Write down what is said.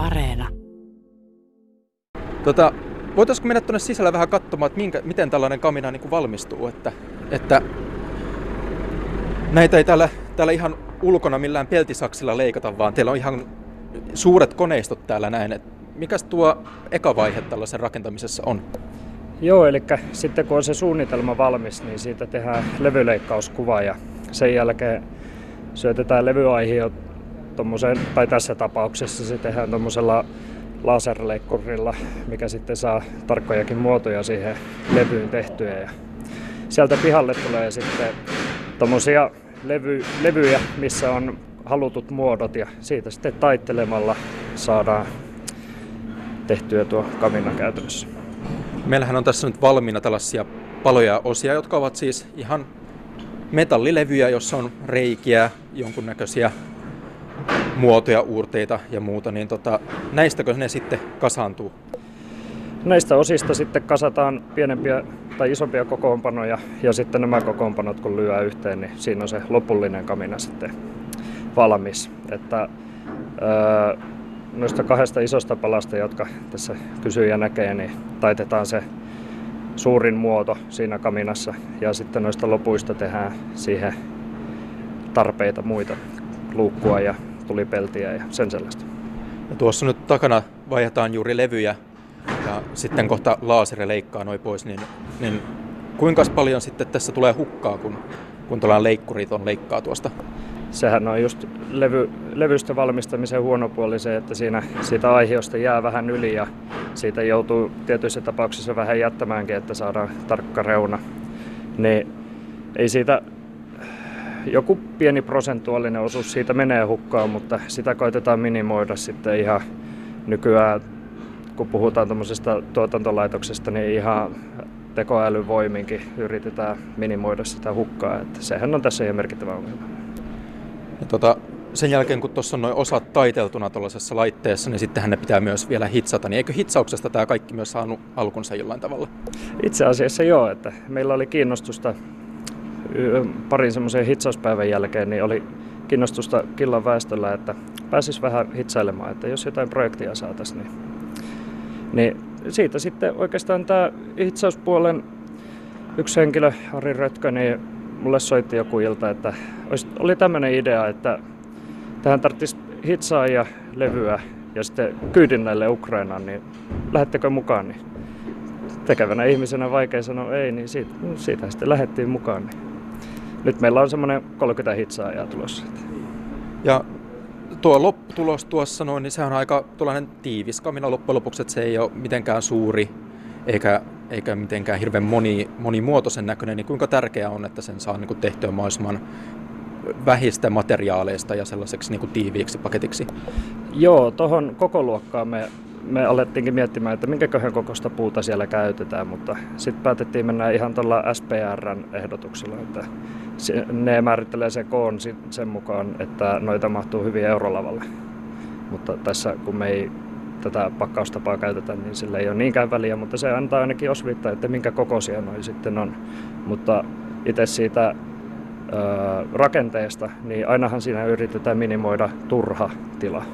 Areena. Tota, voitaisiko mennä tuonne sisällä vähän katsomaan, että minkä, miten tällainen kamina niin kuin valmistuu? Että, että näitä ei täällä, täällä ihan ulkona millään peltisaksilla leikata, vaan teillä on ihan suuret koneistot täällä näin. Et mikäs tuo eka vaihe tällaisen rakentamisessa on? Joo, eli sitten kun on se suunnitelma valmis, niin siitä tehdään levyleikkauskuva ja sen jälkeen syötetään levyaihio tai tässä tapauksessa se tehdään tuommoisella laserleikkurilla, mikä sitten saa tarkkojakin muotoja siihen levyyn tehtyä. Ja sieltä pihalle tulee sitten tuommoisia levy, levyjä, missä on halutut muodot ja siitä sitten taittelemalla saadaan tehtyä tuo kamina käytännössä. Meillähän on tässä nyt valmiina tällaisia paloja osia, jotka ovat siis ihan metallilevyjä, jossa on reikiä, jonkunnäköisiä muotoja, uurteita ja muuta, niin tota, näistäkö ne sitten kasaantuu? Näistä osista sitten kasataan pienempiä tai isompia kokoonpanoja ja sitten nämä kokoonpanot kun lyö yhteen, niin siinä on se lopullinen kamina sitten valmis. Että, öö, noista kahdesta isosta palasta, jotka tässä kysyjä näkee, niin taitetaan se suurin muoto siinä kaminassa ja sitten noista lopuista tehdään siihen tarpeita muita, luukkua ja tulipeltiä ja sen sellaista. Ja tuossa nyt takana vaihdetaan juuri levyjä ja sitten kohta laaseri leikkaa noin pois, niin, niin kuinka paljon sitten tässä tulee hukkaa, kun, kun tuollainen leikkuriton leikkaa tuosta? Sehän on just levy, levystä valmistamisen huono puoli se, että siinä siitä aihiosta jää vähän yli ja siitä joutuu tietyissä tapauksissa vähän jättämäänkin, että saadaan tarkka reuna. Niin ei siitä joku pieni prosentuaalinen osuus siitä menee hukkaan, mutta sitä koitetaan minimoida sitten ihan nykyään, kun puhutaan tuommoisesta tuotantolaitoksesta, niin ihan tekoälyvoiminkin yritetään minimoida sitä hukkaa, että sehän on tässä ihan merkittävä ongelma. Ja tota, sen jälkeen, kun tuossa on noin osat taiteltuna tuollaisessa laitteessa, niin sittenhän ne pitää myös vielä hitsata. Niin eikö hitsauksesta tämä kaikki myös saanut alkunsa jollain tavalla? Itse asiassa joo, että meillä oli kiinnostusta parin semmoisen hitsauspäivän jälkeen, niin oli kiinnostusta killan väestöllä, että pääsis vähän hitsailemaan, että jos jotain projektia saataisiin, niin, niin siitä sitten oikeastaan tämä hitsauspuolen yksi henkilö, Ari Rötkö, niin mulle soitti joku ilta, että oli tämmöinen idea, että tähän tarvitsisi hitsaa ja levyä ja sitten kyydin näille Ukrainaan, niin lähettekö mukaan? Niin tekevänä ihmisenä vaikea sanoa ei, niin siitä, siitä sitten lähettiin mukaan. Niin. Nyt meillä on semmoinen 30 hitsaajaa tulossa. Ja tuo lopputulos tuossa noin, niin se on aika tuollainen tiivis kamina loppujen lopuksi, että se ei ole mitenkään suuri eikä, eikä mitenkään hirveän moni, monimuotoisen näköinen, niin kuinka tärkeää on, että sen saa niin kuin tehtyä mahdollisimman vähistä materiaaleista ja sellaiseksi niin kuin tiiviiksi paketiksi? Joo, tuohon koko luokkaan me, me alettiinkin miettimään, että minkäköhän kokoista puuta siellä käytetään, mutta sitten päätettiin mennä ihan tuolla SPRn ehdotuksella, että ne määrittelee sen koon sen mukaan, että noita mahtuu hyvin eurolavalle. Mutta tässä kun me ei tätä pakkaustapaa käytetä, niin sillä ei ole niinkään väliä, mutta se antaa ainakin osviittaa, että minkä kokoisia noin sitten on. Mutta itse siitä rakenteesta, niin ainahan siinä yritetään minimoida turha tila.